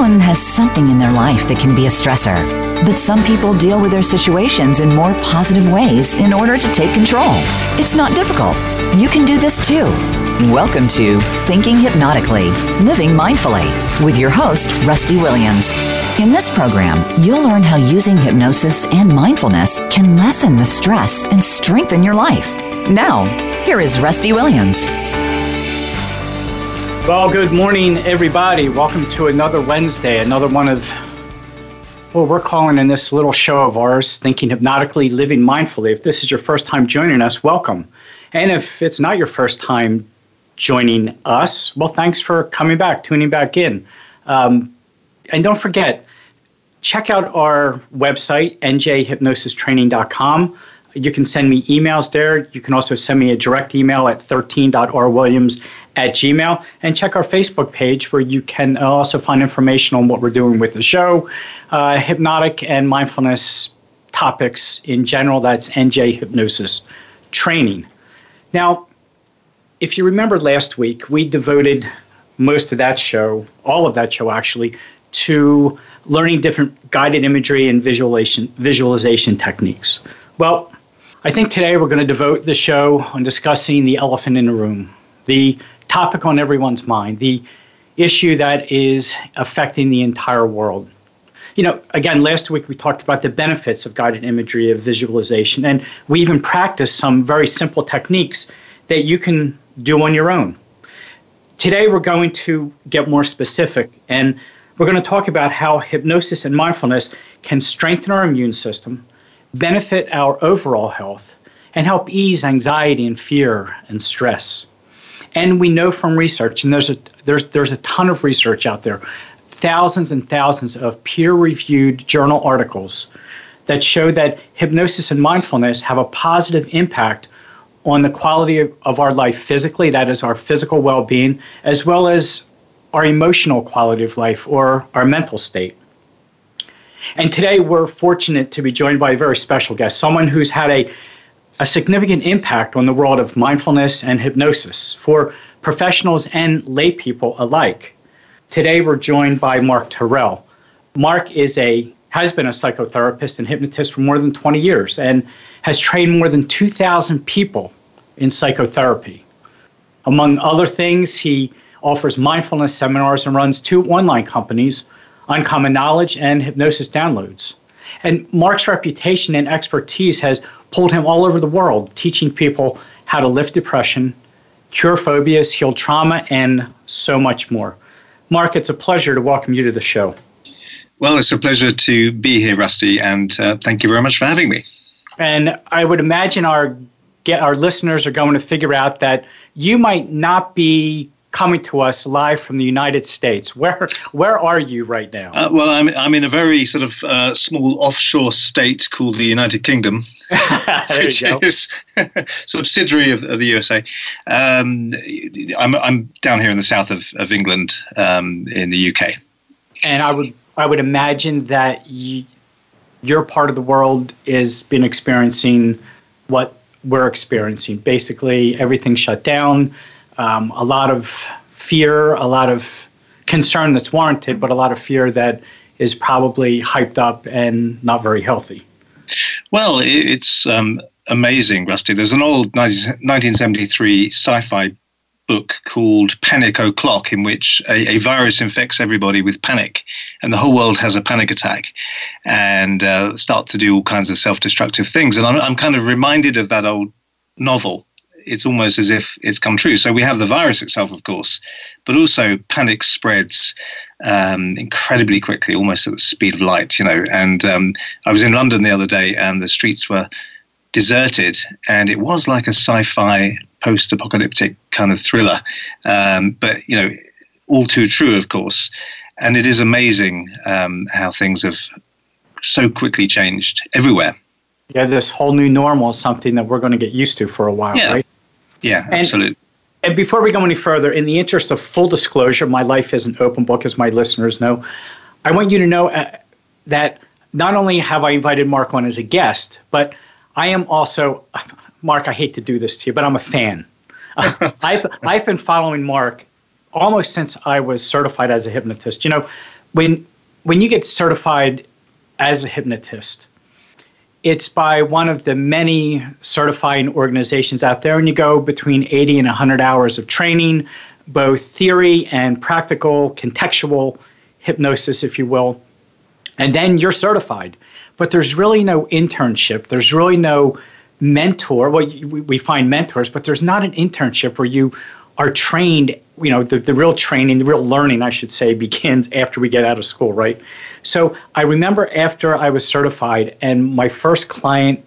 Everyone has something in their life that can be a stressor, but some people deal with their situations in more positive ways in order to take control. It's not difficult. You can do this too. Welcome to Thinking Hypnotically, Living Mindfully, with your host, Rusty Williams. In this program, you'll learn how using hypnosis and mindfulness can lessen the stress and strengthen your life. Now, here is Rusty Williams. Well, good morning, everybody. Welcome to another Wednesday, another one of what we're calling in this little show of ours, Thinking Hypnotically, Living Mindfully. If this is your first time joining us, welcome. And if it's not your first time joining us, well, thanks for coming back, tuning back in. Um, and don't forget, check out our website, njhypnosistraining.com. You can send me emails there. You can also send me a direct email at 13.rwilliams at gmail and check our facebook page where you can also find information on what we're doing with the show. Uh, hypnotic and mindfulness topics in general that's nj hypnosis training. Now if you remember last week we devoted most of that show all of that show actually to learning different guided imagery and visualization visualization techniques. Well i think today we're going to devote the show on discussing the elephant in the room the topic on everyone's mind, the issue that is affecting the entire world. You know, again, last week we talked about the benefits of guided imagery, of visualization, and we even practiced some very simple techniques that you can do on your own. Today we're going to get more specific and we're going to talk about how hypnosis and mindfulness can strengthen our immune system, benefit our overall health, and help ease anxiety and fear and stress. And we know from research, and there's a there's there's a ton of research out there, thousands and thousands of peer-reviewed journal articles that show that hypnosis and mindfulness have a positive impact on the quality of, of our life physically, that is our physical well-being, as well as our emotional quality of life or our mental state. And today we're fortunate to be joined by a very special guest, someone who's had a a significant impact on the world of mindfulness and hypnosis for professionals and laypeople alike. Today we're joined by Mark Tyrrell. Mark is a has been a psychotherapist and hypnotist for more than 20 years and has trained more than 2,000 people in psychotherapy. Among other things, he offers mindfulness seminars and runs two online companies, Uncommon Knowledge and Hypnosis Downloads. And Mark's reputation and expertise has pulled him all over the world, teaching people how to lift depression, cure phobias, heal trauma, and so much more. Mark, it's a pleasure to welcome you to the show. Well, it's a pleasure to be here, Rusty, and uh, thank you very much for having me. And I would imagine our get our listeners are going to figure out that you might not be coming to us live from the United States. Where where are you right now? Uh, well, I'm I'm in a very sort of uh, small offshore state called the United Kingdom, which is subsidiary of, of, the USA. Um, I'm I'm down here in the south of of England, um, in the UK. And I would I would imagine that you, your part of the world has been experiencing what we're experiencing. Basically, everything shut down um, a lot of fear, a lot of concern that's warranted, but a lot of fear that is probably hyped up and not very healthy. Well, it's um, amazing, Rusty. There's an old 1973 sci fi book called Panic O'Clock, in which a, a, virus infects everybody with panic, and the whole world has a panic attack and uh, start to do all kinds of self destructive things. And I'm, I'm kind of reminded of that old novel it's almost as if it's come true. So we have the virus itself, of course, but also panic spreads um, incredibly quickly, almost at the speed of light. You know, and um, I was in London the other day, and the streets were deserted, and it was like a sci-fi post-apocalyptic kind of thriller. Um, but you know, all too true, of course. And it is amazing um, how things have so quickly changed everywhere yeah, this whole new normal is something that we're going to get used to for a while, yeah. right? Yeah, absolutely. And, and before we go any further, in the interest of full disclosure, my life is an open book, as my listeners know. I want you to know uh, that not only have I invited Mark on as a guest, but I am also, Mark, I hate to do this to you, but I'm a fan. I've, I've been following Mark almost since I was certified as a hypnotist. You know, when when you get certified as a hypnotist, it's by one of the many certifying organizations out there, and you go between 80 and 100 hours of training, both theory and practical, contextual hypnosis, if you will, and then you're certified. But there's really no internship. There's really no mentor. Well, we find mentors, but there's not an internship where you are trained. You know, the, the real training, the real learning, I should say, begins after we get out of school, right? So I remember after I was certified and my first client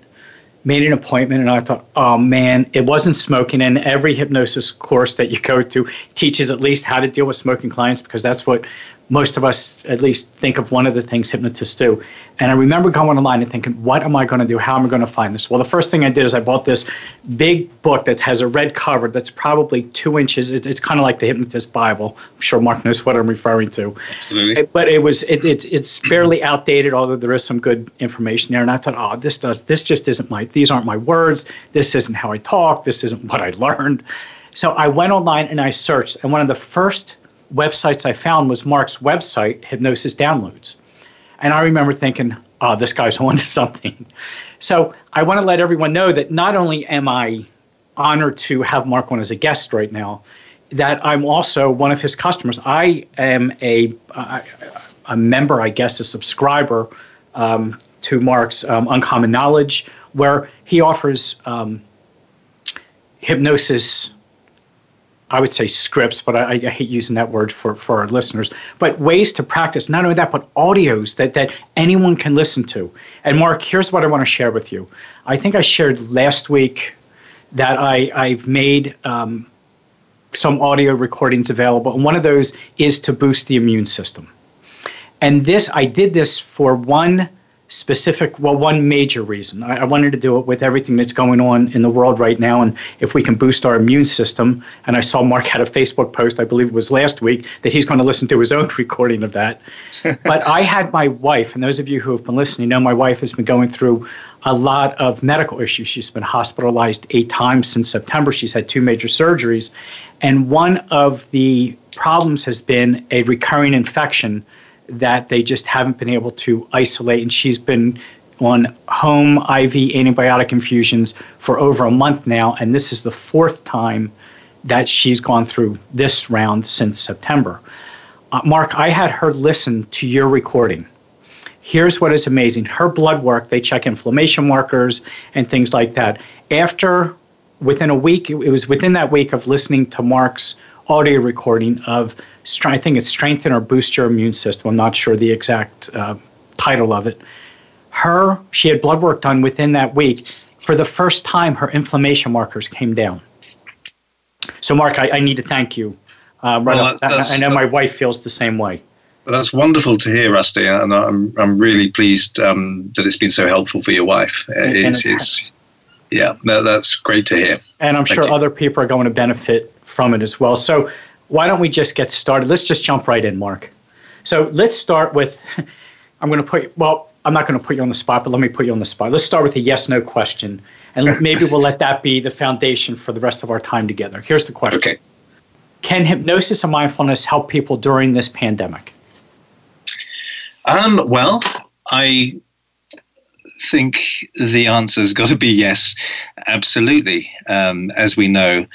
made an appointment and I thought, oh man, it wasn't smoking. And every hypnosis course that you go to teaches at least how to deal with smoking clients because that's what most of us at least think of one of the things hypnotists do. And I remember going online and thinking, what am I going to do? How am I going to find this? Well, the first thing I did is I bought this big book that has a red cover that's probably two inches. It's, kind of like the Hypnotist Bible. I'm sure Mark knows what I'm referring to. Absolutely. but it was it, it, it's fairly outdated, although there is some good information there. And I thought, oh, this does this just isn't my these aren't my words. This isn't how I talk. This isn't what I learned. So I went online and I searched, and one of the first websites I found was Mark's website, Hypnosis Downloads. And I remember thinking, oh, this guy's on to something. So I want to let everyone know that not only am I honored to have Mark on as a guest right now, that I'm also one of his customers. I am a, a member, I guess, a subscriber um, to Mark's um, Uncommon Knowledge, where he offers um, hypnosis I would say scripts, but I, I, hate using that word for, for our listeners. But ways to practice, not only that, but audios that, that anyone can listen to. And Mark, here's what I want to share with you. I think I shared last week that I, I've made um, some audio recordings available, and one of those is to boost the immune system. And this, I did this for one specific, well, one major reason. I, I, wanted to do it with everything that's going on in the world right now, and if we can boost our immune system. And I saw Mark had a Facebook post, I believe it was last week, that he's going to listen to his own recording of that. but I had my wife, and those of you who have been listening know my wife has been going through a lot of medical issues. She's been hospitalized eight times since September. She's had two major surgeries. And one of the problems has been a recurring infection that they just haven't been able to isolate. And she's been on home IV antibiotic infusions for over a month now. And this is the fourth time that she's gone through this round since September. Uh, Mark, I had her listen to your recording. Here's what is amazing her blood work, they check inflammation markers and things like that. After, within a week, it was within that week of listening to Mark's audio recording of I think it's strengthen or boost your immune system. I'm not sure the exact uh, title of it. Her, she had blood work done within that week. For the first time, her inflammation markers came down. So, Mark, I, I need to thank you. Uh, right well, that's, I know my wife feels the same way. Well, that's wonderful to hear, Rusty, and I'm I'm really pleased um, that it's been so helpful for your wife. It's, it's yeah, that, that's great to hear. And I'm Thank sure you. other people are going to benefit from it as well. So, why don't we just get started? Let's just jump right in, Mark. So let's start with I'm going to put, well, I'm not going to put you on the spot, but let me put you on the spot. Let's start with a yes no question. And maybe we'll let that be the foundation for the rest of our time together. Here's the question okay. Can hypnosis and mindfulness help people during this pandemic? Um, well, I think the answer's got to be yes, absolutely. Um, as we know,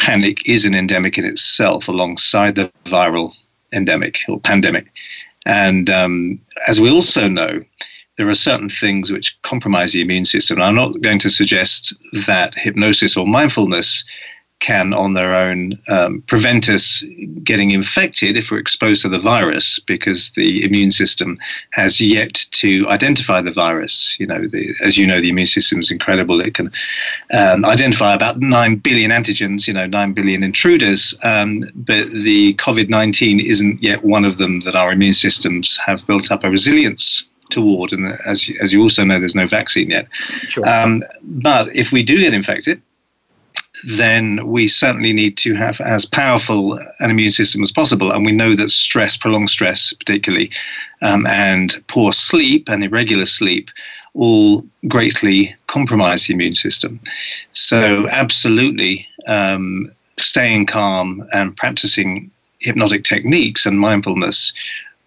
panic is an endemic in itself alongside the viral endemic or pandemic. And um, as we also know, there are certain things which compromise the immune system. And I'm not going to suggest that hypnosis or mindfulness can, on their own, um, prevent us getting infected if we're exposed to the virus, because the immune system has yet to identify the virus. You know, the, as you know, the immune system is incredible. It can um, identify about nine billion antigens. You know, nine billion intruders, um, but the COVID nineteen isn't yet one of them that our immune systems have built up a resilience toward. And as as you also know, there's no vaccine yet. Sure. Um, but if we do get infected, then we certainly need to have as powerful an immune system as possible. And we know that stress, prolonged stress, particularly, um, and poor sleep and irregular sleep all greatly compromise the immune system. So, absolutely, um, staying calm and practicing hypnotic techniques and mindfulness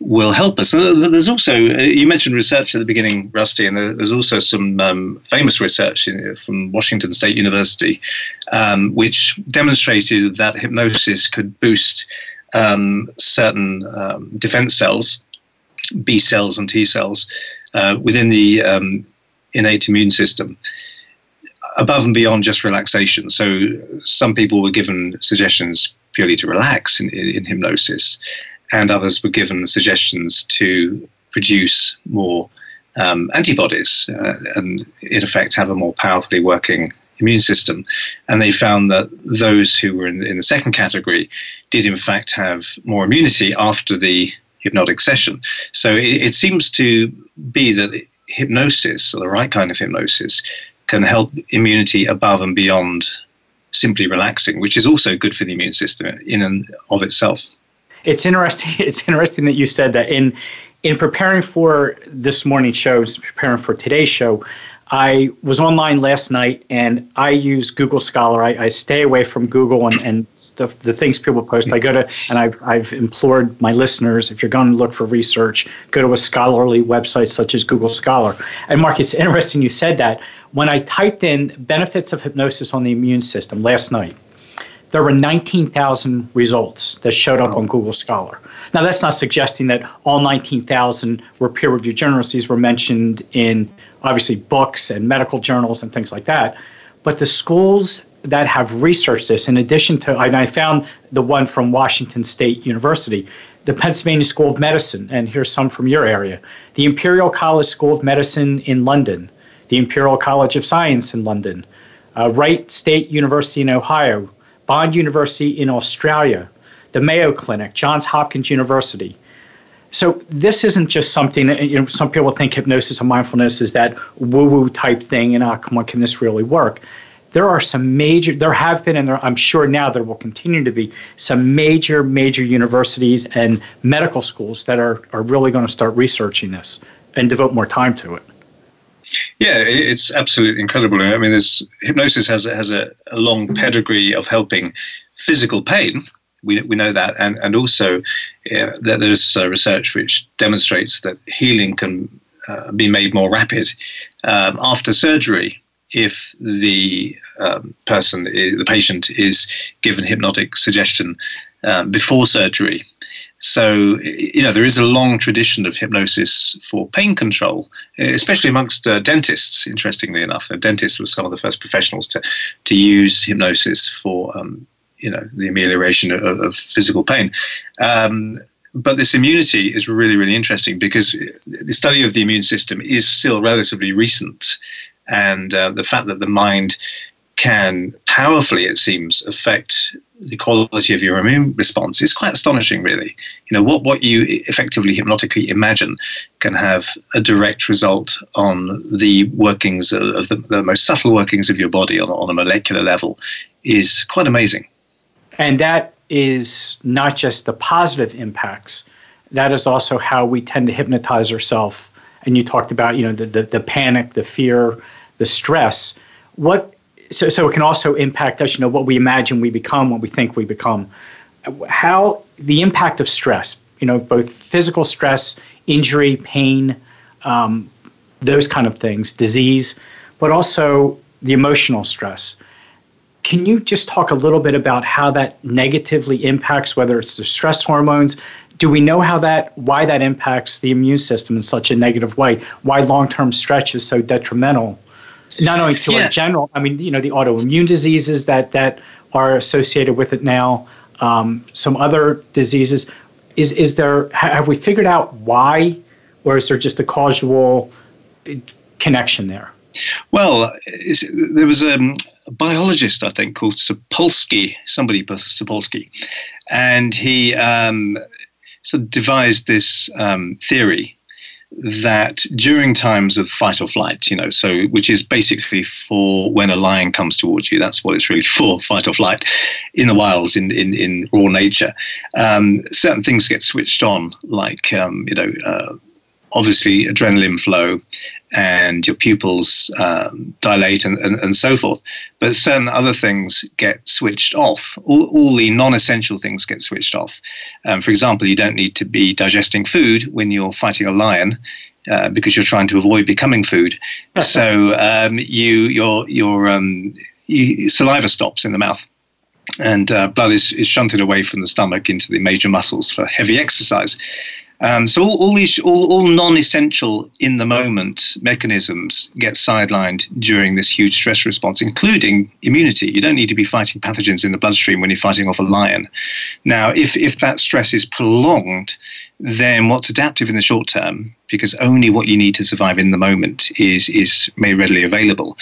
will help us. There's also, uh, you mentioned research at the beginning, Rusty, and there's also some um, famous research in, from Washington State University, um, which demonstrated that hypnosis could boost um, certain um, defense cells, B cells and T cells, uh, within the um, innate immune system above and beyond just relaxation. So some people were given suggestions purely to relax in, in, in hypnosis and others were given suggestions to produce more um, antibodies uh, and, in effect, have a more powerfully working immune system. And they found that those who were in, in the second category did, in fact, have more immunity after the hypnotic session. So it, it seems to be that hypnosis, or the right kind of hypnosis, can help immunity above and beyond simply relaxing, which is also good for the immune system in and of itself it's interesting. It's interesting that you said that in in preparing for this morning's show, preparing for today's show. I was online last night and I use Google Scholar. I, I stay away from Google and, and the, the things people post. I go to, and I've, I've implored my listeners, if you're going to look for research, go to a scholarly website such as Google Scholar. And Mark, it's interesting you said that. When I typed in benefits of hypnosis on the immune system last night, there were 19,000 results that showed up on Google Scholar. Now, that's not suggesting that all 19,000 were peer reviewed journals. Were mentioned in obviously books and medical journals and things like that. But the schools that have researched this, in addition to, I found the one from Washington State University, the Pennsylvania School of Medicine, and here's some from your area, the Imperial College School of Medicine in London, the Imperial College of Science in London, uh, Wright State University in Ohio, Bond University in Australia, the Mayo Clinic, Johns Hopkins University. So this isn't just something that, you know, some people think hypnosis and mindfulness is that woo-woo type thing and, oh, come on, can this really work? There are some major, there have been, and there, I'm sure now there will continue to be some major, major universities and medical schools that are, are really going to start researching this and devote more time to it. Yeah, it's absolutely incredible. I mean, there's hypnosis has has a, a long pedigree of helping physical pain. We, we know that, and and also that there's uh, research which demonstrates that healing can uh, be made more rapid um, after surgery if the um, person, the patient, is given hypnotic suggestion um, before surgery. So, you know, there is a long tradition of hypnosis for pain control, especially amongst uh, dentists, interestingly enough. Dentists were some of the first professionals to, to use hypnosis for, um, you know, the amelioration of, of physical pain. Um, but this immunity is really, really interesting because the study of the immune system is still relatively recent. And uh, the fact that the mind can powerfully, it seems, affect the quality of your immune response is quite astonishing, really. You know, what, what you effectively hypnotically imagine can have a direct result on the workings of the, the most subtle workings of your body on, on a molecular level is quite amazing. And that is not just the positive impacts, that is also how we tend to hypnotize ourselves. And you talked about, you know, the, the, the panic, the fear, the stress. What so, so it can also impact us, you know, what we imagine we become, what we think we become. How the impact of stress, you know, both physical stress, injury, pain, um, those kind of things, disease, but also the emotional stress. Can you just talk a little bit about how that negatively impacts whether it's the stress hormones? Do we know how that why that impacts the immune system in such a negative way? Why long-term stress is so detrimental not only to yeah. our general, I mean, you know, the autoimmune diseases that that are associated with it now, um, some other diseases. Is is there? Have we figured out why, or is there just a causal connection there? Well, there was a biologist, I think, called Sapolsky, somebody Sapolsky, and he um, sort of devised this um, theory that during times of fight or flight, you know, so which is basically for when a lion comes towards you, that's what it's really for, fight or flight, in the wilds, in in, in raw nature. Um, certain things get switched on, like um, you know. Uh, obviously adrenaline flow and your pupils um, dilate and, and, and so forth. But certain other things get switched off. All, all the non essential things get switched off. Um, for example, you don't need to be digesting food when you're fighting a lion. Uh, because you're trying to avoid becoming food, so um, you your your um, you, saliva stops in the mouth, and uh, blood is, is shunted away from the stomach into the major muscles for heavy exercise. Um, so all, all these all, all non-essential in the moment mechanisms get sidelined during this huge stress response, including immunity. You don't need to be fighting pathogens in the bloodstream when you're fighting off a lion. Now, if if that stress is prolonged, then what's adaptive in the short term, because only what you need to survive in the moment is is made readily available.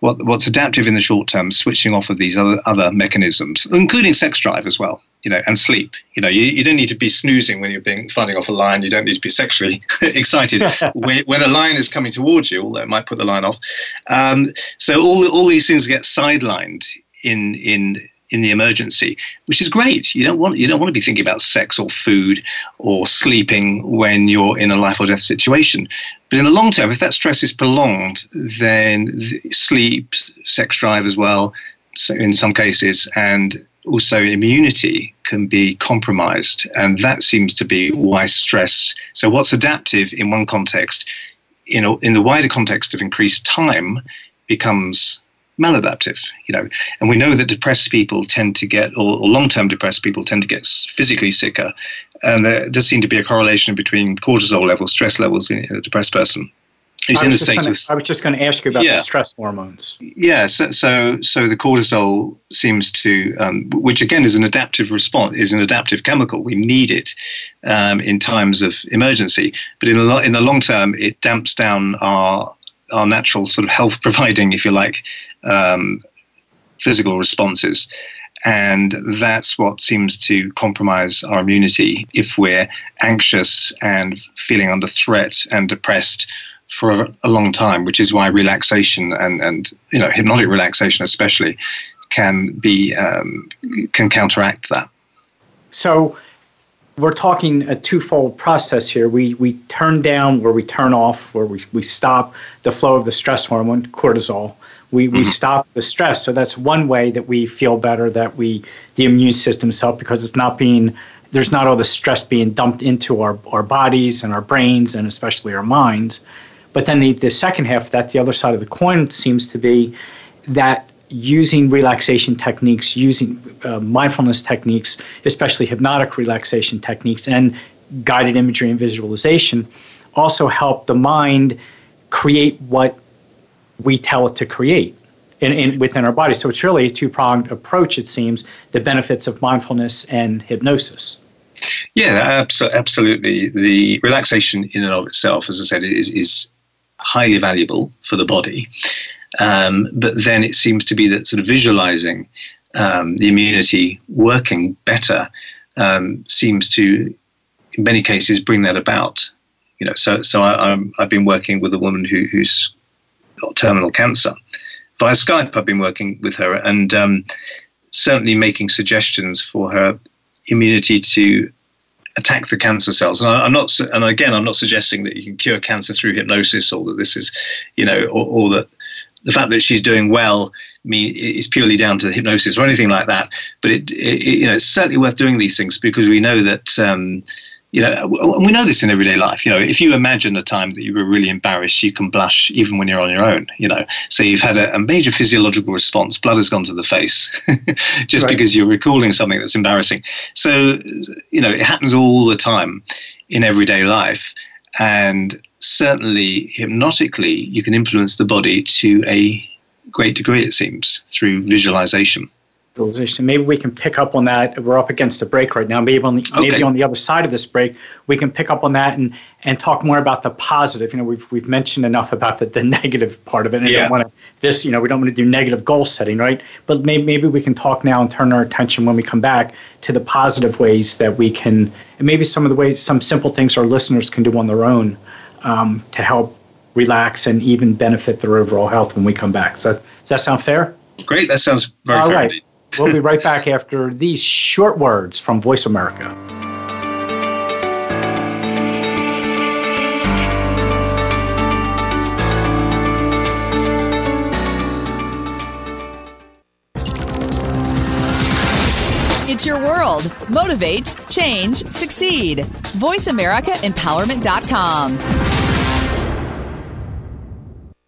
What what's adaptive in the short term, switching off of these other other mechanisms, including sex drive as well, you know, and sleep. You know, you, you don't need to be snoozing when you're being fighting off a lion. You don't need to be sexually excited when, when a lion is coming towards you, although it might put the lion off. Um, so all all these things get sidelined in in in the emergency, which is great. You don't want you don't want to be thinking about sex or food or sleeping when you're in a life or death situation. But in the long term, if that stress is prolonged, then sleep, sex drive as well, so in some cases, and also immunity can be compromised, and that seems to be why stress. So what's adaptive in one context, you know, in the wider context of increased time, becomes maladaptive you know and we know that depressed people tend to get or, or long-term depressed people tend to get physically sicker and there does seem to be a correlation between cortisol levels stress levels in a depressed person who's in the state gonna, of, I was just going to ask you about yeah. the stress hormones. Yeah, so so, so the cortisol seems to, um, which again is an adaptive response, is an adaptive chemical. We need it um, in times of emergency, but in the in the long term, it damps down our our natural sort of health providing, if you like, um, physical responses. And that's what seems to compromise our immunity if we're anxious and feeling under threat and depressed for a, long time, which is why relaxation and, and you know hypnotic relaxation especially can be um, can counteract that. So we're talking a twofold process here. We we turn down where we turn off, where we, we stop the flow of the stress hormone, cortisol. We, we mm-hmm. stop the stress. So that's one way that we feel better, that we the immune system's help because it's not being there's not all the stress being dumped into our, our bodies and our brains and especially our minds. But then the, the second half of that, the other side of the coin seems to be that using relaxation techniques, using uh, mindfulness techniques, especially hypnotic relaxation techniques, and guided imagery and visualization, also help the mind create what we tell it to create in, in within our body. So it's really a two pronged approach, it seems, the benefits of mindfulness and hypnosis. Yeah, absolutely. The relaxation in and of itself, as I said, is, is highly valuable for the body. Um, but then it seems to be that sort of visualizing um, the immunity working better um, seems to, in many cases, bring that about. You know, so so I, have been working with a woman who, who's got terminal cancer. Via Skype, I've been working with her and um, certainly making suggestions for her immunity to attack the cancer cells. And I, am not, and again, I'm not suggesting that you can cure cancer through hypnosis or that this is, you know, or, or that the fact that she's doing well me is purely down to hypnosis or anything like that. But it, it, you know, it's certainly worth doing these things because we know that. Um, you know, we know this in everyday life. You know, if you imagine a time that you were really embarrassed, you can blush even when you're on your own. You know, so you've had a, a major physiological response, blood has gone to the face, just right. because you're recalling something that's embarrassing. So, you know, it happens all the time in everyday life, and certainly hypnotically, you can influence the body to a great degree, it seems, through visualization. Visualization. Maybe we can pick up on that. We're up against the break right now. Maybe on the, okay. maybe on the other side of this break, we can pick up on that and and talk more about the positive. You know, we've we've mentioned enough about the, the negative part of it. And yeah. Don't want to this. You know, we don't want to do negative goal setting, right? But maybe maybe we can talk now and turn our attention when we come back to the positive ways that we can, and maybe some of the ways, some simple things our listeners can do on their own um, to help relax and even benefit their overall health when we come back. So, does that sound fair? Great. That sounds very All fair. Right. we'll be right back after these short words from Voice America. It's your world. Motivate, change, succeed. VoiceAmericaEmpowerment.com.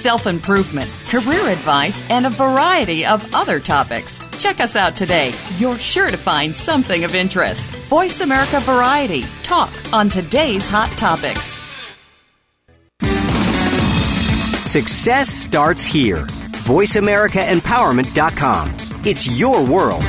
self improvement, career advice, and a variety of other topics. Check us out today. You're sure to find something of interest. Voice America Variety. Talk on today's hot topics. Success starts here. VoiceAmericaEmpowerment.com. It's your world.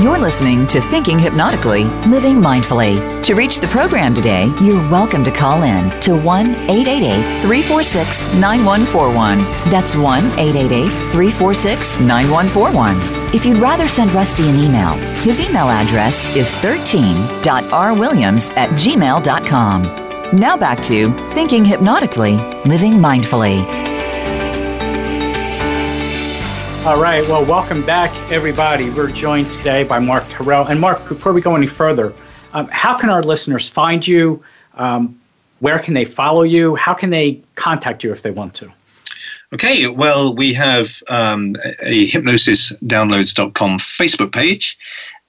You're listening to Thinking Hypnotically, Living Mindfully. To reach the program today, you're welcome to call in to 1 888 346 9141. That's 1 888 346 9141. If you'd rather send Rusty an email, his email address is 13.rwilliams at gmail.com. Now back to Thinking Hypnotically, Living Mindfully. All right. Well, welcome back, everybody. We're joined today by Mark Tyrrell. And Mark, before we go any further, um, how can our listeners find you? Um, where can they follow you? How can they contact you if they want to? Okay, well, we have um, a hypnosisdownloads.com Facebook page,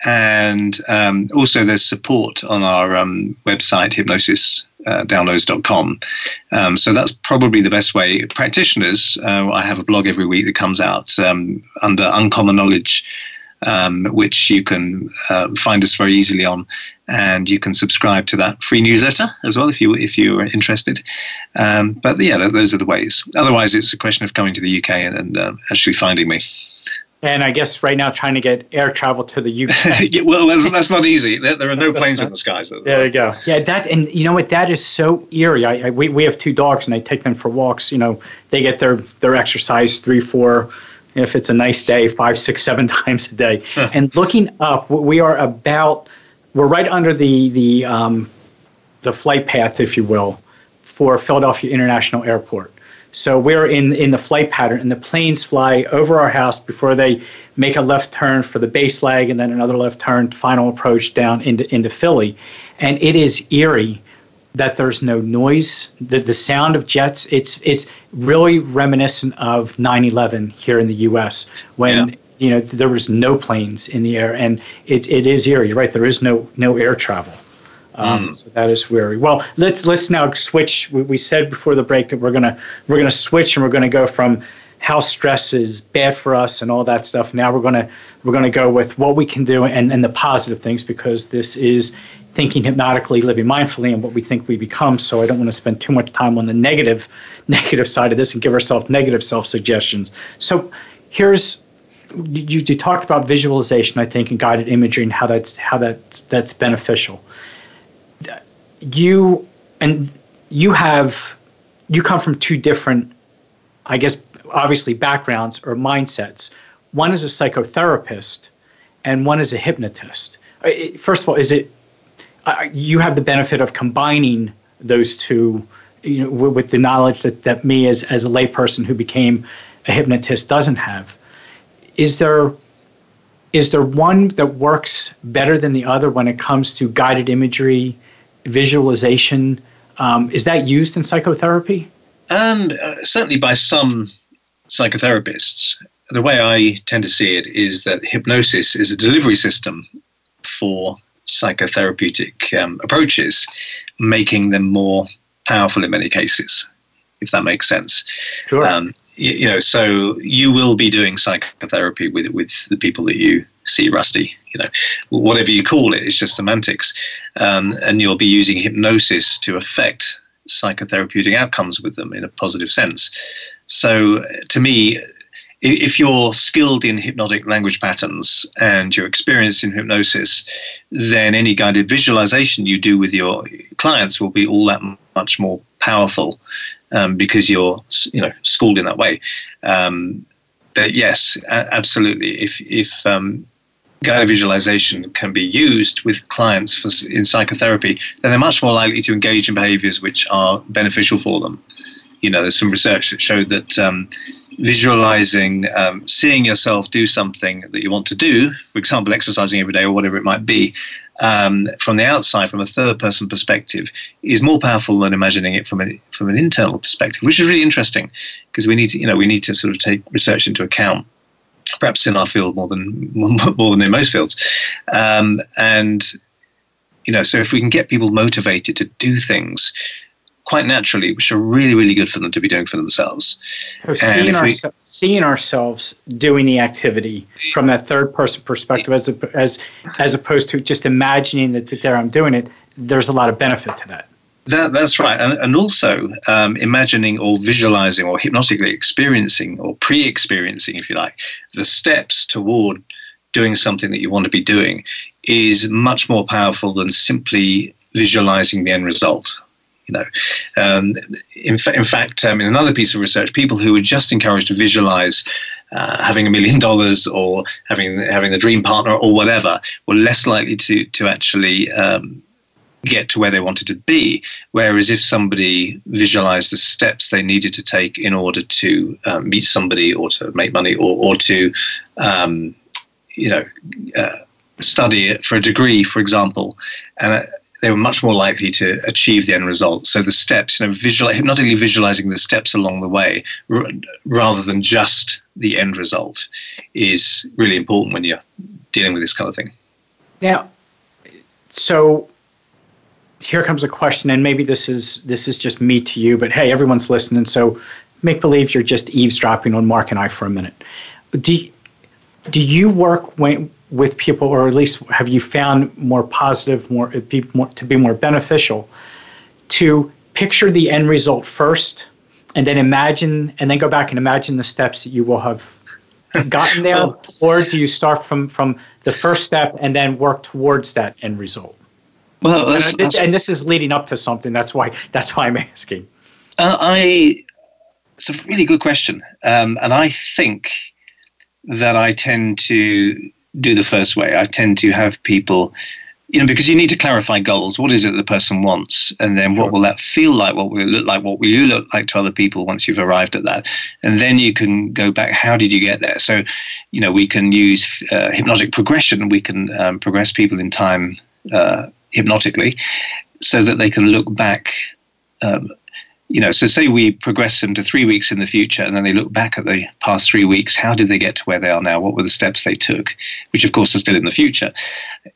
and um, also there's support on our um, website, hypnosisdownloads.com. Um, so that's probably the best way. Practitioners, uh, I have a blog every week that comes out um, under Uncommon Knowledge. Um, which you can uh, find us very easily on, and you can subscribe to that free newsletter as well if you if you are interested. Um, but yeah, those are the ways. Otherwise, it's a question of coming to the UK and, and uh, actually finding me. And I guess right now trying to get air travel to the UK. yeah, well, that's, that's, not easy. There, there are no planes in the skies. There you go. Yeah, that and you know what? That is so eerie. I, I, we we have two dogs and I take them for walks. You know, they get their their exercise three, four. If it's a nice day, five, six, seven times a day. and looking up, we are about we're right under the the um, the flight path, if you will, for Philadelphia International Airport. So we're in, in the flight pattern, and the planes fly over our house before they make a left turn for the base leg and then another left turn, final approach down into, into Philly. And it is eerie that there's no noise. The, the sound of jets, it's, it's really reminiscent of 9 11 here in the US when. Yeah. You know, there was no planes in the air, and it, it is eerie. Right. There is no no air travel. Um, mm. So that is weary. Well, let's let's now switch. We, we said before the break that we're gonna we're gonna switch and we're gonna go from how stress is bad for us and all that stuff. Now we're gonna we're gonna go with what we can do and, and the positive things because this is thinking hypnotically, living mindfully, and what we think we become. So I don't want to spend too much time on the negative negative side of this and give ourselves negative self suggestions. So here's you, you talked about visualization, I think, and guided imagery and how that's how that's that's beneficial you and you have you come from two different i guess obviously backgrounds or mindsets. One is a psychotherapist and one is a hypnotist. First of all is it you have the benefit of combining those two you know with the knowledge that, that me as, as a layperson who became a hypnotist doesn't have. Is there is there one that works better than the other when it comes to guided imagery, visualization? Um, is that used in psychotherapy? Um, uh, certainly by some psychotherapists. The way I tend to see it is that hypnosis is a delivery system for psychotherapeutic um, approaches, making them more powerful in many cases, if that makes sense. Sure. Um, you, you know, so you will be doing psychotherapy with with the people that you see, Rusty. You know, whatever you call it, it's just semantics, um, and you'll be using hypnosis to affect psychotherapeutic outcomes with them in a positive sense. So, to me, if you're skilled in hypnotic language patterns and you're experienced in hypnosis, then any guided visualization you do with your clients will be all that much more powerful um, because you're you know schooled in that way. Um, but yes, absolutely. If if um, guided visualization can be used with clients for, in psychotherapy, then they're much more likely to engage in behaviors which are beneficial for them. You know, there's some research that showed that um, visualizing, um, seeing yourself do something that you want to do, for example, exercising every day or whatever it might be, um, from the outside, from a third person perspective, is more powerful than imagining it from an from an internal perspective, which is really interesting because we need to you know we need to sort of take research into account. Perhaps in our field more than more than in most fields, um, and you know, so if we can get people motivated to do things quite naturally, which are really, really good for them to be doing for themselves. So seeing, we, seeing ourselves doing the activity from that third person perspective, as as as opposed to just imagining that, that there I'm doing it, there's a lot of benefit to that. That, that's right. And, and also um, imagining or visualizing or hypnotically experiencing or pre experiencing, if you like, the steps toward doing something that you want to be doing is much more powerful than simply visualizing the end result. You know, um, in, fa- in fact, um, in another piece of research, people who were just encouraged to visualize uh, having a million dollars or having having the dream partner or whatever were less likely to to actually um, get to where they wanted to be. Whereas if somebody visualized the steps they needed to take in order to um, meet somebody or to make money or or to um, you know. Uh, study for a degree, for example, and uh, they were much more likely to achieve the end result. So the steps, you know, visual, not only visualizing the steps along the way, r- rather than just the end result, is really important when you're dealing with this kind of thing. Now, so here comes a question, and maybe this is this is just me to you, but hey, everyone's listening, so make believe you're just eavesdropping on Mark and I for a minute. Do do you work when with people, or at least have you found more positive, more, uh, be more to be more beneficial, to picture the end result first, and then imagine, and then go back and imagine the steps that you will have gotten there, or do you start from from the first step and then work towards that end result? Well, that's, and, that's, and this is leading up to something. That's why that's why I'm asking. Uh, I it's a really good question, um, and I think that I tend to do the first way. I tend to have people, you know, because you need to clarify goals. What is it the person wants? And then what will that feel like? What will it look like? What will you look like to other people once you've arrived at that? And then you can go back. How did you get there? So, you know, we can use uh, hypnotic progression. We can um, progress people in time uh, hypnotically so that they can look back um, you know, so say we progress them to three weeks in the future, and then they look back at the past three weeks. How did they get to where they are now? What were the steps they took? Which, of course, are still in the future,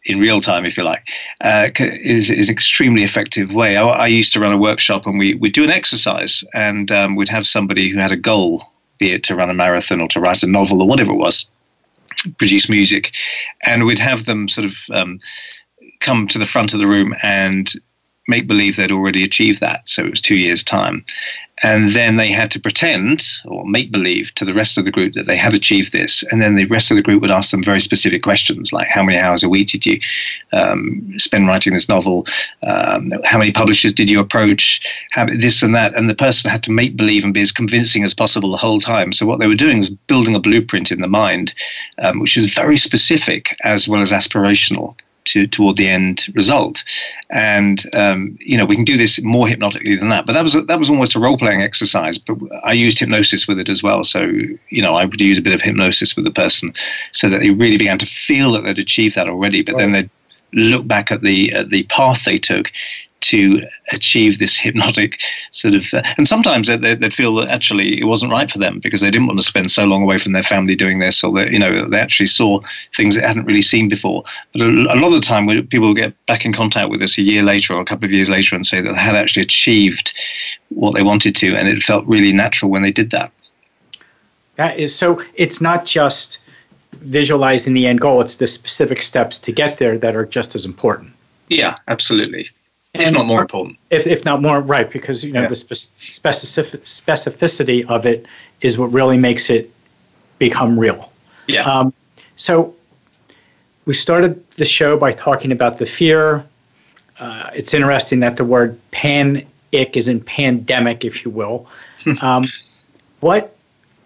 in real time, if you like, uh, is is extremely effective way. I, I, used to run a workshop, and we would do an exercise, and um, we'd have somebody who had a goal, be it to run a marathon or to write a novel or whatever it was, produce music, and we'd have them sort of um, come to the front of the room and make believe they'd already achieved that. So it was two years' time. And then they had to pretend or make believe to the rest of the group that they had achieved this. And then the rest of the group would ask them very specific questions like, How many hours a week did you um, spend writing this novel? Um, how many publishers did you approach? How, this and that. And the person had to make believe and be as convincing as possible the whole time. So what they were doing was building a blueprint in the mind, um, which is very specific as well as aspirational to toward the end result. And um, you know, we can do this more hypnotically than that. But that was that was almost a role playing exercise. But I used hypnosis with it as well. So you know, I would use a bit of hypnosis with the person so that they really began to feel that they'd achieved that already. But right. then they'd look back at the at the path they took to achieve this hypnotic sort of uh, and sometimes they'd, they'd, feel that actually it wasn't right for them because they didn't want to spend so long away from their family doing this or that you know they actually saw things they hadn't really seen before. But a, a lot of the time people get back in contact with us a year later or a couple of years later and say that they had actually achieved what they wanted to and it felt really natural when they did that. That is so it's not just visualizing the end goal it's the specific steps to get there that are just as important. Yeah absolutely if not more important. If, if not more, right, because you know yeah. the specific, specificity of it is what really makes it become real. Yeah. Um, so we started the show by talking about the fear. Uh, it's interesting that the word panic is in pandemic, if you will. um, what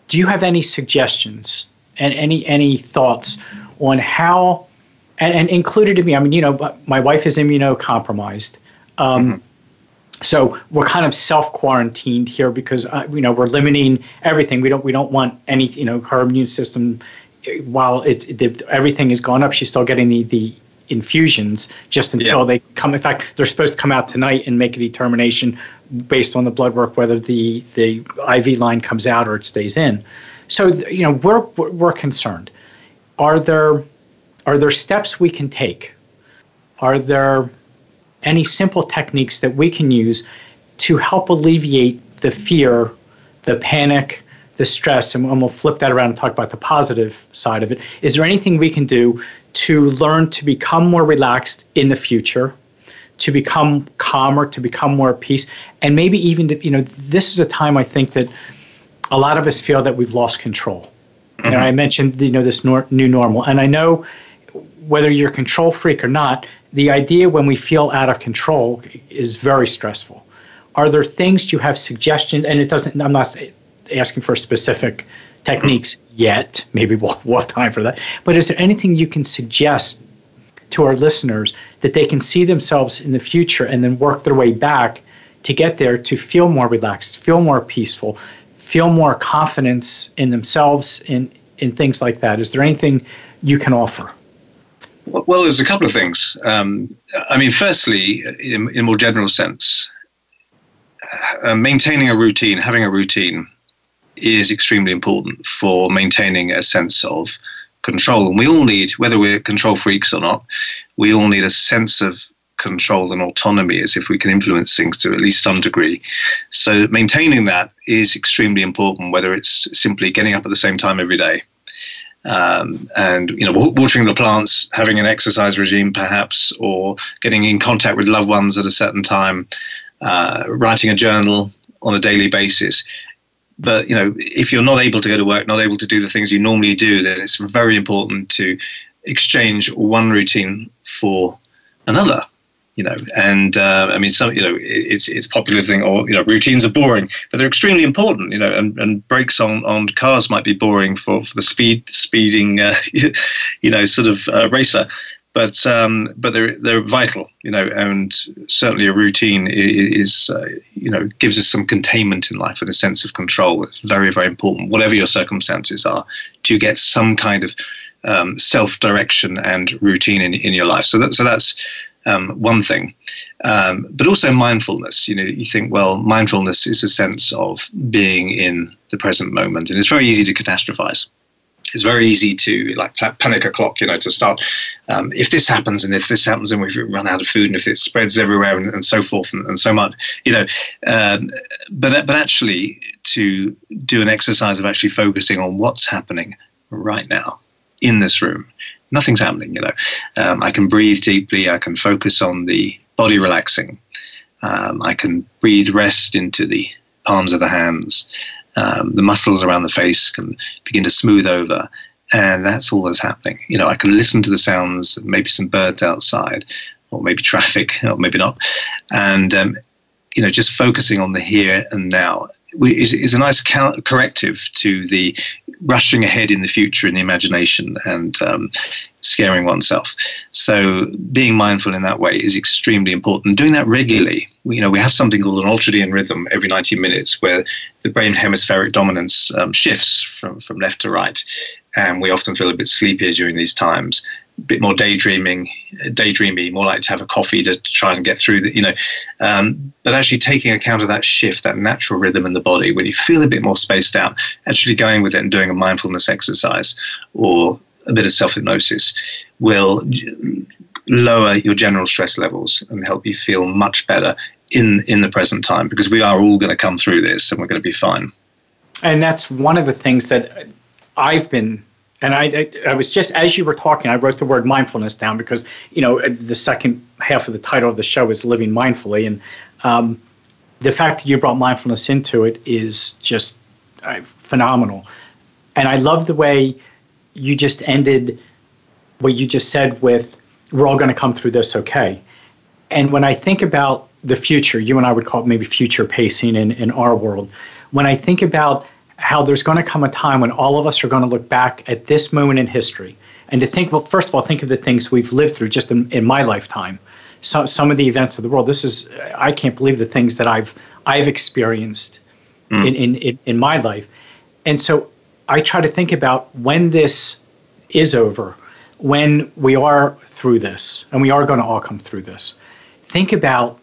do you have any suggestions and any any thoughts on how and, and included in me? I mean, you know, my wife is immunocompromised. Um, mm-hmm. So we're kind of self quarantined here because uh, you know we're limiting everything. We don't we don't want any you know her immune system. While it, it everything has gone up, she's still getting the the infusions just until yeah. they come. In fact, they're supposed to come out tonight and make a determination based on the blood work whether the the IV line comes out or it stays in. So you know we're we're concerned. Are there are there steps we can take? Are there any simple techniques that we can use to help alleviate the fear, the panic, the stress, and we'll flip that around and talk about the positive side of it. Is there anything we can do to learn to become more relaxed in the future, to become calmer, to become more at peace, and maybe even to, you know, this is a time I think that a lot of us feel that we've lost control. Mm-hmm. And I mentioned, you know, this nor- new normal, and I know whether you're a control freak or not, the idea when we feel out of control is very stressful. Are there things you have suggestions? And it doesn't. I'm not asking for specific techniques yet. Maybe we'll, we'll have time for that. But is there anything you can suggest to our listeners that they can see themselves in the future and then work their way back to get there to feel more relaxed, feel more peaceful, feel more confidence in themselves in in things like that? Is there anything you can offer? Well, there's a couple of things. Um, I mean, firstly, in, in more general sense, uh, maintaining a routine, having a routine, is extremely important for maintaining a sense of control. And we all need, whether we're control freaks or not, we all need a sense of control and autonomy as if we can influence things to at least some degree. So maintaining that is extremely important, whether it's simply getting up at the same time every day um, and you know watering the plants, having an exercise regime perhaps, or getting in contact with loved ones at a certain time, uh, writing a journal on a daily basis. But you know, if you're not able to go to work, not able to do the things you normally do, then it's very important to exchange one routine for another you know, and uh, I mean, some, you know, it's it's popular to think, oh, you know, routines are boring, but they're extremely important, you know, and, and brakes on, on cars might be boring for, for the speed speeding, uh, you know, sort of uh, racer, but um, but they're they're vital, you know, and certainly a routine is, uh, you know, gives us some containment in life and a sense of control. It's very very important, whatever your circumstances are, to get some kind of um, self direction and routine in, in your life. So that so that's um, one thing, um, but also mindfulness. You know, you think, well, mindfulness is a sense of being in the present moment, and it's very easy to catastrophize. It's very easy to like panic o'clock, you know, to start. Um, if this happens, and if this happens, and we've run out of food, and if it spreads everywhere, and, and so forth, and, and, so much, you know. Um, but but actually, to do an exercise of actually focusing on what's happening right now in this room nothing's happening. You know, um, I can breathe deeply. I can focus on the body relaxing. Um, I can breathe rest into the palms of the hands. Um, the muscles around the face can begin to smooth over, and that's all that's happening. You know, I can listen to the sounds, maybe some birds outside, or maybe traffic, or maybe not, and um, you know, just focusing on the here and now is, is a nice corrective to the rushing ahead in the future in the imagination and um, scaring oneself. So being mindful in that way is extremely important. Doing that regularly, you know, we have something called an ultradian rhythm every 90 minutes where the brain hemispheric dominance um, shifts from, from left to right. And we often feel a bit sleepier during these times bit more daydreaming, daydreamy, more like to have a coffee to try and get through the, you know. Um, but actually taking account of that shift, that natural rhythm in the body, when you feel a bit more spaced out, actually going with it and doing a mindfulness exercise or a bit of self hypnosis will lower your general stress levels and help you feel much better in in the present time because we are all going to come through this and we're going to be fine. And that's one of the things that I've been and I, I, was just as you were talking, I wrote the word mindfulness down because you know the second half of the title of the show is living mindfully, and um, the fact that you brought mindfulness into it is just uh, phenomenal. And I love the way you just ended what you just said with "We're all going to come through this okay." And when I think about the future, you and I would call it maybe future pacing in, in our world. When I think about how there's going to come a time when all of us are going to look back at this moment in history and to think, well, first of all, think of the things we've lived through just in, in my lifetime. So, some of the events of the world. This is, I can't believe the things that I've I've experienced mm. in, in, in, in my life. And so I try to think about when this is over, when we are through this, and we are going to all come through this. Think about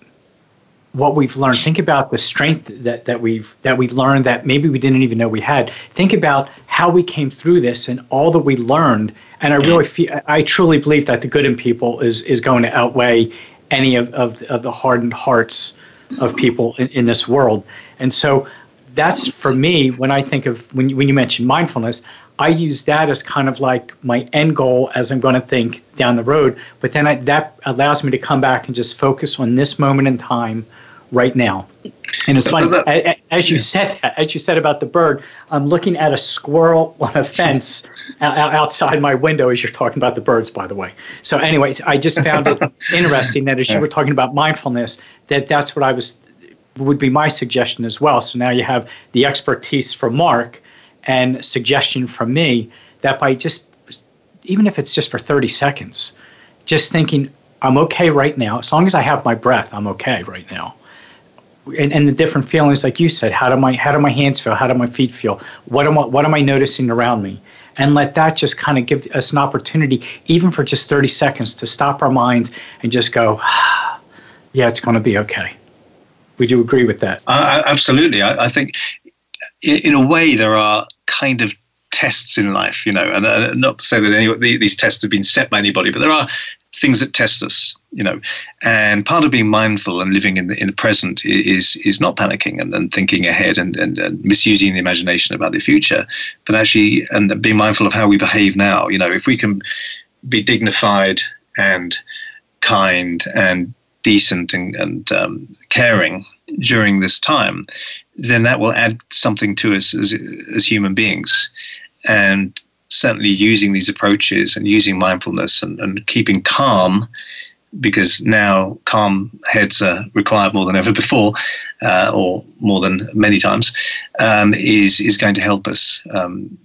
what we've learned. Think about the strength that, that we've that we learned that maybe we didn't even know we had. Think about how we came through this and all that we learned. And I really feel I truly believe that the good in people is is going to outweigh any of, of, of the hardened hearts of people in, in this world. And so that's for me when I think of when you, when you mention mindfulness, I use that as kind of like my end goal as I'm going to think down the road. But then I, that allows me to come back and just focus on this moment in time right now. And it's funny as you said that, as you said about the bird. I'm looking at a squirrel on a fence outside my window as you're talking about the birds. By the way, so anyway, I just found it interesting that as you were talking about mindfulness, that that's what I was would be my suggestion as well. So now you have the expertise from Mark and suggestion from me that by just even if it's just for 30 seconds, just thinking I'm okay right now. As long as I have my breath, I'm okay right now and, and the different feelings, like you said, how do my how do my hands feel? How do my feet feel? What am I what am I noticing around me? And let that just kind of give us an opportunity, even for just 30 seconds, to stop our minds and just go, yeah, it's going to be okay. Would you agree with that? Uh, absolutely. I, I think, in a way, there are kind of tests in life, you know, and uh, not to say that any these tests have been set by anybody, but there are things that test us, you know. And part of being mindful and living in the in the present is is not panicking and then thinking ahead and, and, and misusing the imagination about the future, but actually and being mindful of how we behave now. You know, if we can be dignified and kind and decent and, and um, caring during this time, then that will add something to us as as human beings. And certainly using these approaches and using mindfulness and, and keeping calm because now calm heads are required more than ever before, uh, or more than many times, um, is is going to help us um,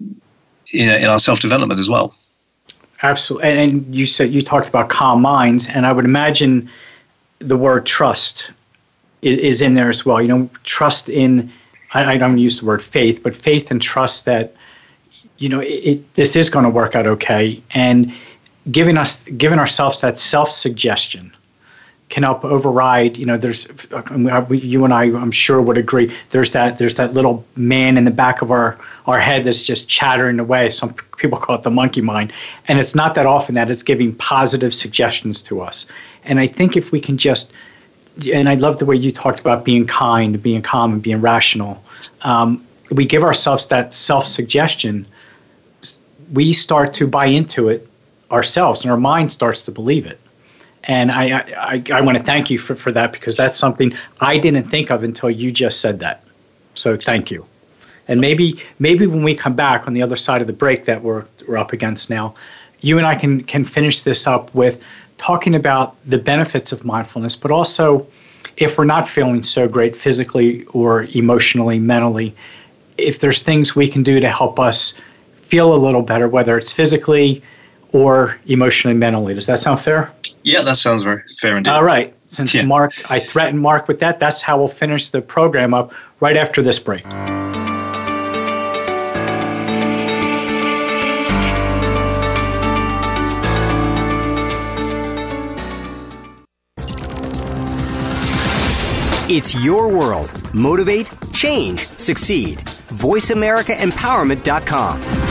in, in our self development as well. Absolutely, and, and you said you talked about calm minds, and I would imagine the word trust is, is in there as well. You know, trust in I, I don't use the word faith, but faith and trust that you know, it, it, this is going to work out okay. And giving us, giving ourselves that self suggestion can help override. You know, there's you and I, I'm sure would agree. There's that there's that little man in the back of our our head that's just chattering away. Some people call it the monkey mind, and it's not that often that it's giving positive suggestions to us. And I think if we can just and I love the way you talked about being kind, being calm, and being rational. Um, we give ourselves that self suggestion we start to buy into it ourselves and our mind starts to believe it. And I, I, I want to thank you for, for that because that's something I didn't think of until you just said that. So thank you. And maybe maybe when we come back on the other side of the break that we're, we're up against now, you and I can, can finish this up with talking about the benefits of mindfulness, but also if we're not feeling so great physically or emotionally, mentally, if there's things we can do to help us feel a little better, whether it's physically or emotionally, mentally. Does that sound fair? Yeah, that sounds very fair indeed. All right. Since Yeah. Mark, I threatened Mark with that, that's how we'll finish the program up right after this break. It's your world. Motivate, change, succeed. VoiceAmericaEmpowerment.com.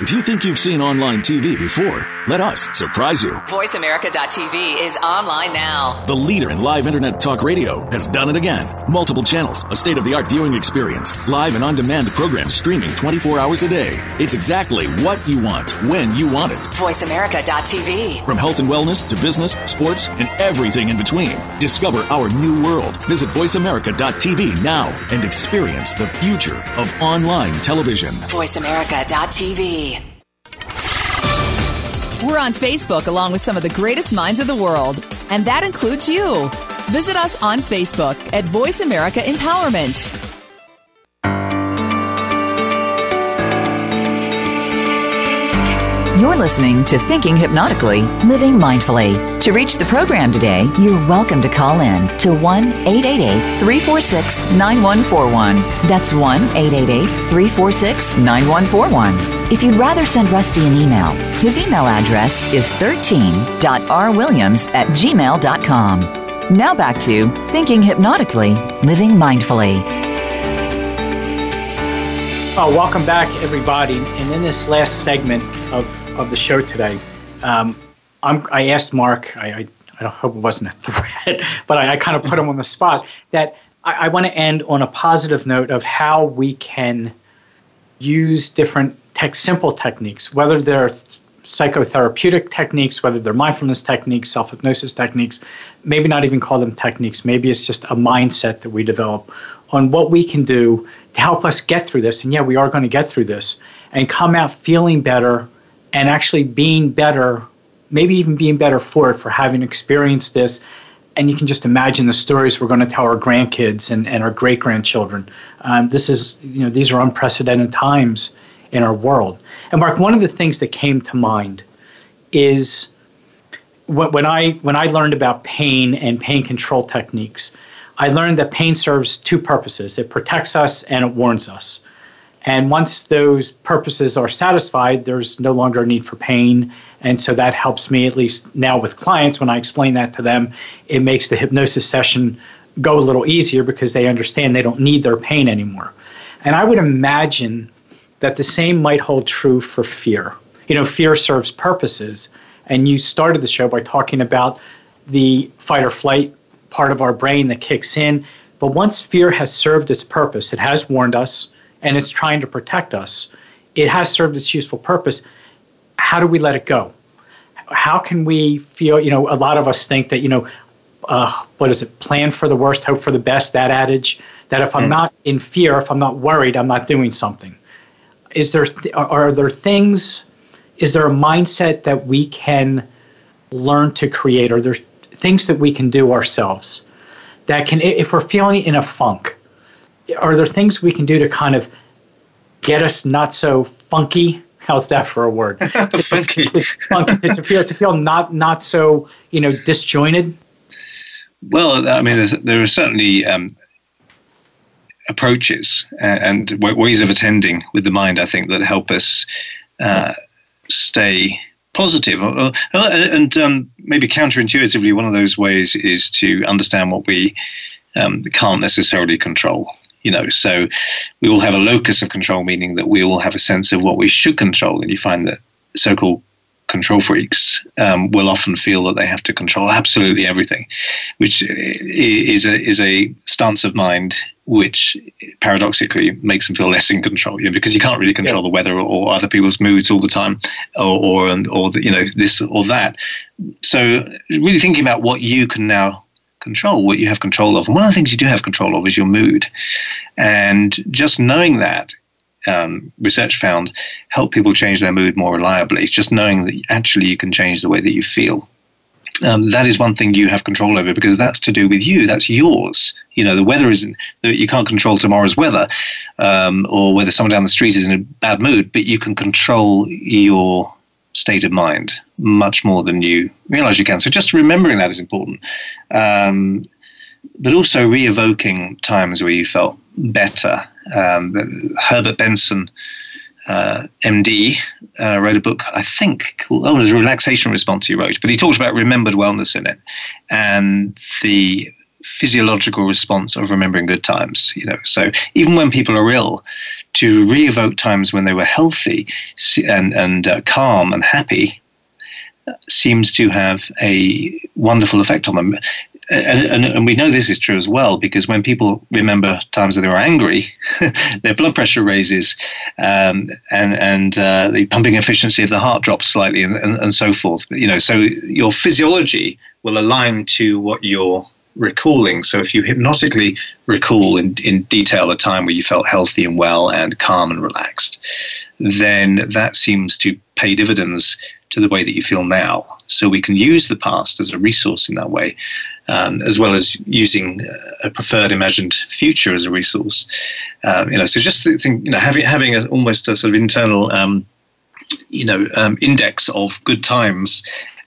If you think you've seen online TV before, let us surprise you. VoiceAmerica.tv is online now. The leader in live internet talk radio has done it again. Multiple channels, a state of the art viewing experience, live and on demand programs streaming 24 hours a day. It's exactly what you want, when you want it. VoiceAmerica.tv. From health and wellness to business, sports, and everything in between. Discover our new world. Visit VoiceAmerica.tv now and experience the future of online television. VoiceAmerica.tv. We're on Facebook along with some of the greatest minds of the world, and that includes you. Visit us on Facebook at Voice America Empowerment. You're listening to Thinking Hypnotically, Living Mindfully. To reach the program today, you're welcome to call in to 1 888 346 9141. That's 1 888 346 9141. If you'd rather send Rusty an email, his email address is 13.rwilliams at gmail.com. Now back to Thinking Hypnotically, Living Mindfully. Oh, welcome back, everybody. And in this last segment of, of the show today, um, I asked Mark, I, I, I hope it wasn't a threat, but I, I kind of put him on the spot, that I, I want to end on a positive note of how we can use different tech, simple techniques, whether they're psychotherapeutic techniques, whether they're mindfulness techniques, self hypnosis techniques, maybe not even call them techniques, maybe it's just a mindset that we develop on what we can do to help us get through this. And yeah, we are going to get through this and come out feeling better and actually being better, maybe even being better for it, for having experienced this. And you can just imagine the stories we're going to tell our grandkids and, and our great grandchildren. Um, this is, you know, these are unprecedented times in our world. And Mark, one of the things that came to mind is when, when I when I learned about pain and pain control techniques, I learned that pain serves two purposes. It protects us and it warns us. And once those purposes are satisfied, there's no longer a need for pain. And so that helps me, at least now with clients, when I explain that to them, it makes the hypnosis session go a little easier because they understand they don't need their pain anymore. And I would imagine that the same might hold true for fear. You know, fear serves purposes. And you started the show by talking about the fight or flight part of our brain that kicks in. But once fear has served its purpose, it has warned us and it's trying to protect us, it has served its useful purpose. How do we let it go? How can we feel, you know, a lot of us think that, you know, uh, what is it, plan for the worst, hope for the best, that adage, that if I'm not in fear, if I'm not worried, I'm not doing something. Is there, th- are there things, is there a mindset that we can learn to create? Are there things that we can do ourselves that can, if we're feeling in a funk, are there things we can do to kind of get us not so funky? How's that for a word? Funky. funky to feel to feel not not so you know disjointed. Well, I mean, there are certainly um, approaches and, ways of attending with the mind, I think, that help us uh, stay positive. Uh, uh, and um, maybe counterintuitively, one of those ways is to understand what we um, can't necessarily control. You know, so we all have a locus of control, meaning that we all have a sense of what we should control. And you find that so-called control freaks um, will often feel that they have to control absolutely everything, which is a is a stance of mind which paradoxically makes them feel less in control. You know, because you can't really control yeah. the weather or, other people's moods all the time, or or or the, you know this or that. So really thinking about what you can now control, what you have control of. And one of the things you do have control of is your mood, and just knowing that um, research found help people change their mood more reliably. Just knowing that actually you can change the way that you feel. Um, that is one thing you have control over because that's to do with you. That's yours. You know, the weather isn't, you can't control tomorrow's weather um, or whether someone down the street is in a bad mood, but you can control your state of mind much more than you realize you can. So just remembering that is important. Um, but also re evoking times where you felt better. Um, Herbert Benson, uh, MD, uh, wrote a book, I think, called, oh, it was a relaxation response he wrote, but he talked about remembered wellness in it and the physiological response of remembering good times. You know, so even when people are ill, to re-evoke times when they were healthy and and uh, calm and happy seems to have a wonderful effect on them and, and, and, we know this is true as well because when people remember times that they were angry, their blood pressure raises, um, and and uh, the pumping efficiency of the heart drops slightly, and, and, and so forth. You know, so your physiology will align to what you're recalling. So if you hypnotically recall in, in detail a time where you felt healthy and well and calm and relaxed, then that seems to pay dividends to the way that you feel now. So we can use the past as a resource in that way, um, as well as using a preferred imagined future as a resource. Um, you know, so just think, you know, having having a, almost a sort of internal, um, you know, um, index of good times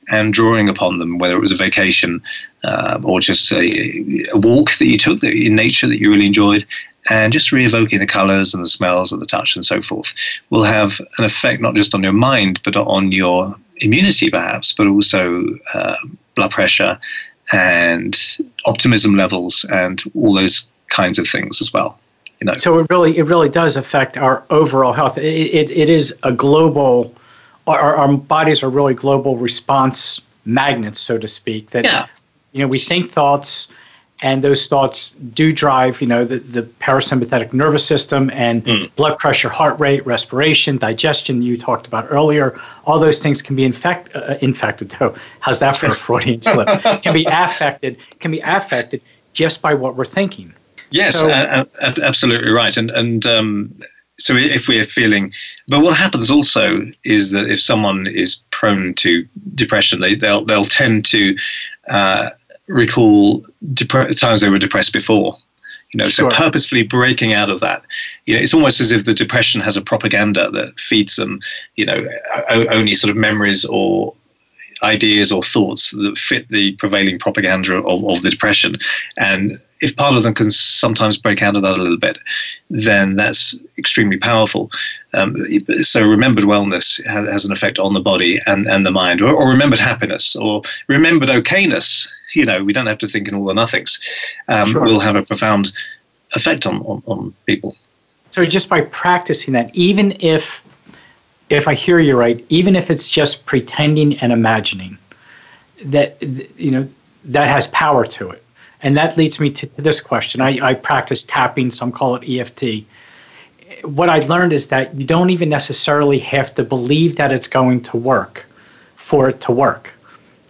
and drawing upon them, whether it was a vacation uh, or just a, a, walk that you took in nature that you really enjoyed, and just re-evoking the colors and the smells and the touch and so forth will have an effect not just on your mind but on your immunity perhaps but also uh, blood pressure and optimism levels and all those kinds of things as well you know so it really it really does affect our overall health it, it, it is a global our, our bodies are really global response magnets so to speak that yeah. You know we think thoughts and those thoughts do drive you know the, the parasympathetic nervous system and mm. blood pressure heart rate respiration digestion you talked about earlier. All those things can be infect, uh, infected oh, how's that for a freudian slip? Can be affected can be affected just by what we're thinking. Yes so, uh, absolutely right. And and um, so if we're feeling but what happens also is that if someone is prone to depression they they'll they'll tend to uh, recall dep- times they were depressed before. You know, sure. so purposefully breaking out of that. You know, it's almost as if the depression has a propaganda that feeds them. You know, only sort of memories or ideas or thoughts that fit the prevailing propaganda of, of, the depression. And if part of them can sometimes break out of that a little bit, then that's extremely powerful. Um, so remembered wellness has, has, an effect on the body and, and the mind, or, or, remembered happiness, or remembered okayness. You know, we don't have to think in all the nothings. Um, sure. Will have a profound effect on, on, on people. So just by practicing that, even if if I hear you right, even if it's just pretending and imagining, that you know that has power to it, and that leads me to, to this question. I, I practice tapping, some call it EFT. What I learned is that you don't even necessarily have to believe that it's going to work for it to work.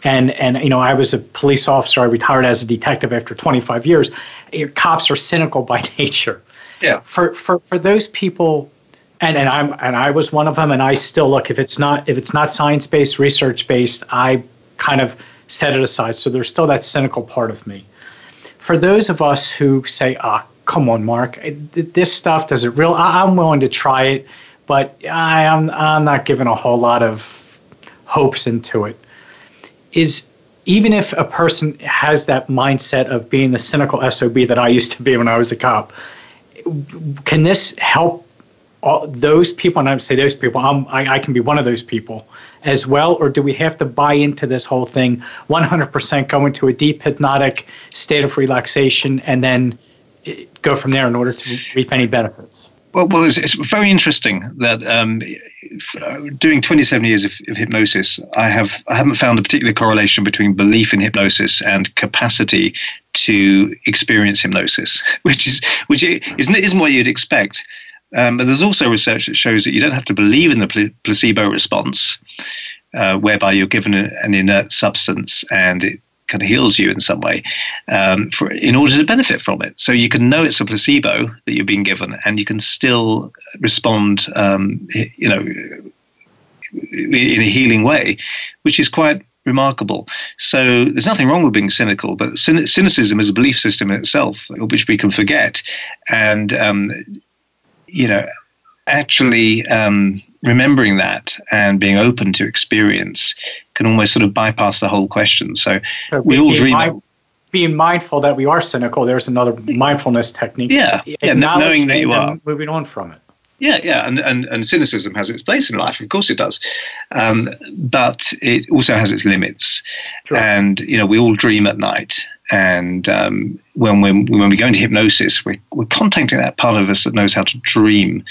And and you know, I was a police officer. I retired as a detective after 25 years. Cops are cynical by nature. Yeah. For for for those people and and I'm and I was one of them. And I still look if it's not if it's not science based, research based, I kind of set it aside. So there's still that cynical part of me. For those of us who say, "Ah, come on, Mark, this stuff does it real," I'm willing to try it, but I am I'm not giving a whole lot of hopes into it. Is even if a person has that mindset of being the cynical SOB that I used to be when I was a cop, can this help all those people? And I would say those people, I, I can be one of those people as well, or do we have to buy into this whole thing 100%, go into a deep hypnotic state of relaxation, and then eh, go from there in order to reap any benefits? Well, well, it's, it's very interesting that um, doing 27 years of, of, hypnosis, I have I haven't found a particular correlation between belief in hypnosis and capacity to experience hypnosis, which is which isn't isn't what you'd expect. Um, but there's also research that shows that you don't have to believe in the placebo response, uh, whereby you're given a, an inert substance and it kind of heals you in some way um, for in order to benefit from it. So you can know it's a placebo that you're being given, and you can still respond, um, you know, in a healing way, which is quite remarkable. So there's nothing wrong with being cynical, but cynicism is a belief system in itself, which we can forget, and um, you know, actually um, remembering that and being open to experience can almost sort of bypass the whole question. So, so we all dream. Mind, being mindful that we are cynical. There's another mindfulness technique. Yeah, yeah knowing that you are moving on from it. Yeah, yeah, and, and and cynicism has its place in life, of course it does, um, but it also has its limits. Sure. And you know, we all dream at night, and um, when we when we go into hypnosis, we're, we're contacting that part of us that knows how to dream.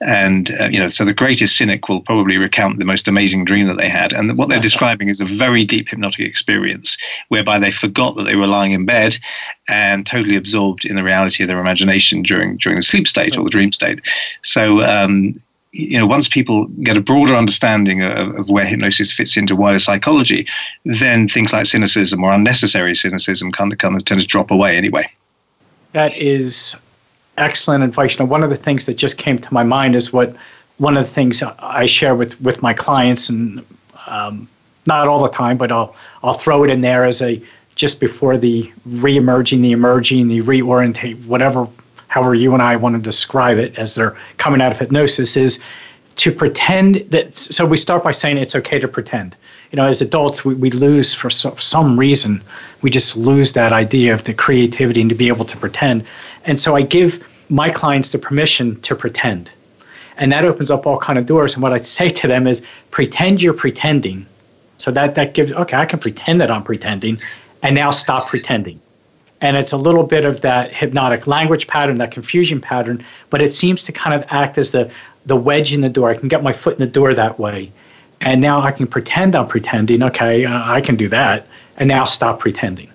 And uh, you know, so the greatest cynic will probably recount the most amazing dream that they had, and what they're describing is a very deep hypnotic experience whereby they forgot that they were lying in bed and totally absorbed in the reality of their imagination during during the sleep state or the dream state. So um, you know, once people get a broader understanding of, of, where hypnosis fits into wider psychology, then things like cynicism or unnecessary cynicism kind of, kind of tend to drop away anyway. That is excellent advice. Now, one of the things that just came to my mind is what one of the things I share with, with my clients, and um, not all the time, but I'll I'll throw it in there as a just before the re-emerging, the emerging, the reorientate, whatever however you and I want to describe it as they're coming out of hypnosis, is to pretend that. So we start by saying it's okay to pretend. You know, as adults, we, we lose for so, some reason, we just lose that idea of the creativity and to be able to pretend. And so I give my clients the permission to pretend. And that opens up all kind of doors. And what I say to them is pretend you're pretending. So that, that gives, okay, I can pretend that I'm pretending and now stop pretending and it's a little bit of that hypnotic language pattern, that confusion pattern, but it seems to kind of act as the the wedge in the door. I can get my foot in the door that way, and now I can pretend I'm pretending. Okay, uh, I can do that, and now stop pretending.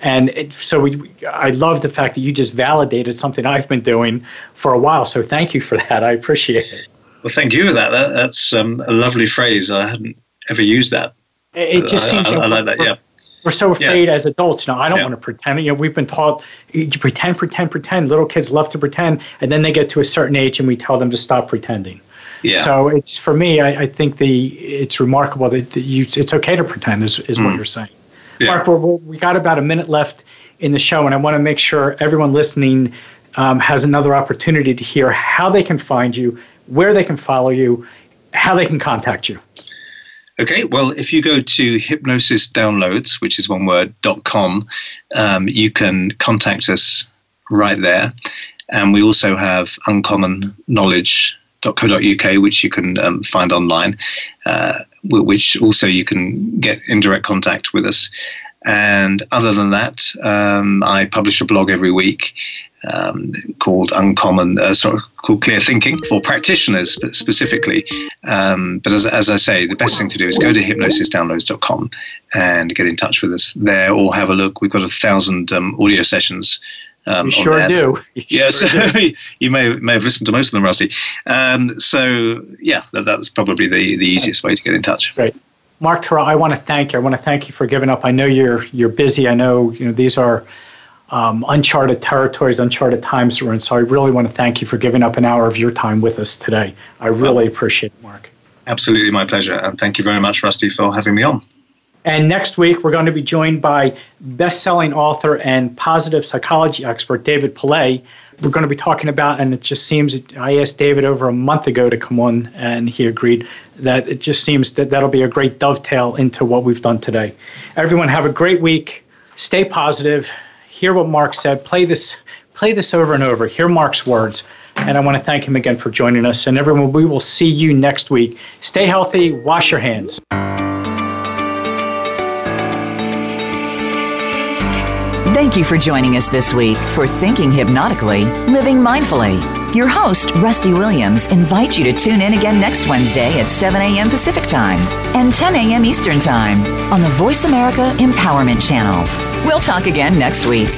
And it, so we, I love the fact that you just validated something I've been doing for a while. So thank you for that. I appreciate it. Well, thank you for that. that that's um, a lovely phrase. I hadn't ever used that. It, it just seems. I, I, I like that. Yeah we're so afraid yeah. as adults. You know, I don't yeah. want to pretend. You know, we've been taught you pretend, pretend, pretend. Little kids love to pretend, and then they get to a certain age, and we tell them to stop pretending. Yeah. So it's for me. I, I think the it's remarkable that, that, you it's okay to pretend is is mm. what you're saying. Yeah. Mark, we're, we're, we got about a minute left in the show, and I want to make sure everyone listening um, has another opportunity to hear how they can find you, where they can follow you, how they can contact you. Okay, well, if you go to hypnosis downloads, which is one word, dot com, um, you can contact us right there. And we also have uncommon knowledge.co.uk, which you can um, find online, uh, which also you can get in direct contact with us. And other than that, um, I publish a blog every week um, called Uncommon, uh, sort of called Clear Thinking for practitioners specifically. Um, but as, as I say, the best thing to do is go to hypnosisdownloads.com and get in touch with us there or have a look. We've got a thousand um, audio sessions. Um, you sure do. You yes, sure do. you may may have listened to most of them, Rusty. Um, so yeah, that, that's probably the, the easiest way to get in touch. Great. Mark Tyrrell, I want to thank you. I want to thank you for giving up. I know you're you're busy. I know you know these are um, uncharted territories, uncharted times we're in. So I really want to thank you for giving up an hour of your time with us today. I really appreciate it, Mark. Absolutely my pleasure. And thank you very much, Rusty, for having me on. And next week, we're going to be joined by best selling author and positive psychology expert David Pollay. we're going to be talking about, and it just seems I asked David over a month ago to come on, and he agreed that it just seems that that'll be a great dovetail into what we've done today. Everyone, have a great week. Stay positive. Hear what Mark said. Play this. Play this over and over. Hear Mark's words. And I want to thank him again for joining us. And everyone, we will see you next week. Stay healthy. Wash your hands. Thank you for joining us this week for Thinking Hypnotically, Living Mindfully. Your host, Rusty Williams, invites you to tune in again next Wednesday at 7 a.m. Pacific Time and 10 a.m. Eastern Time on the Voice America Empowerment Channel. We'll talk again next week.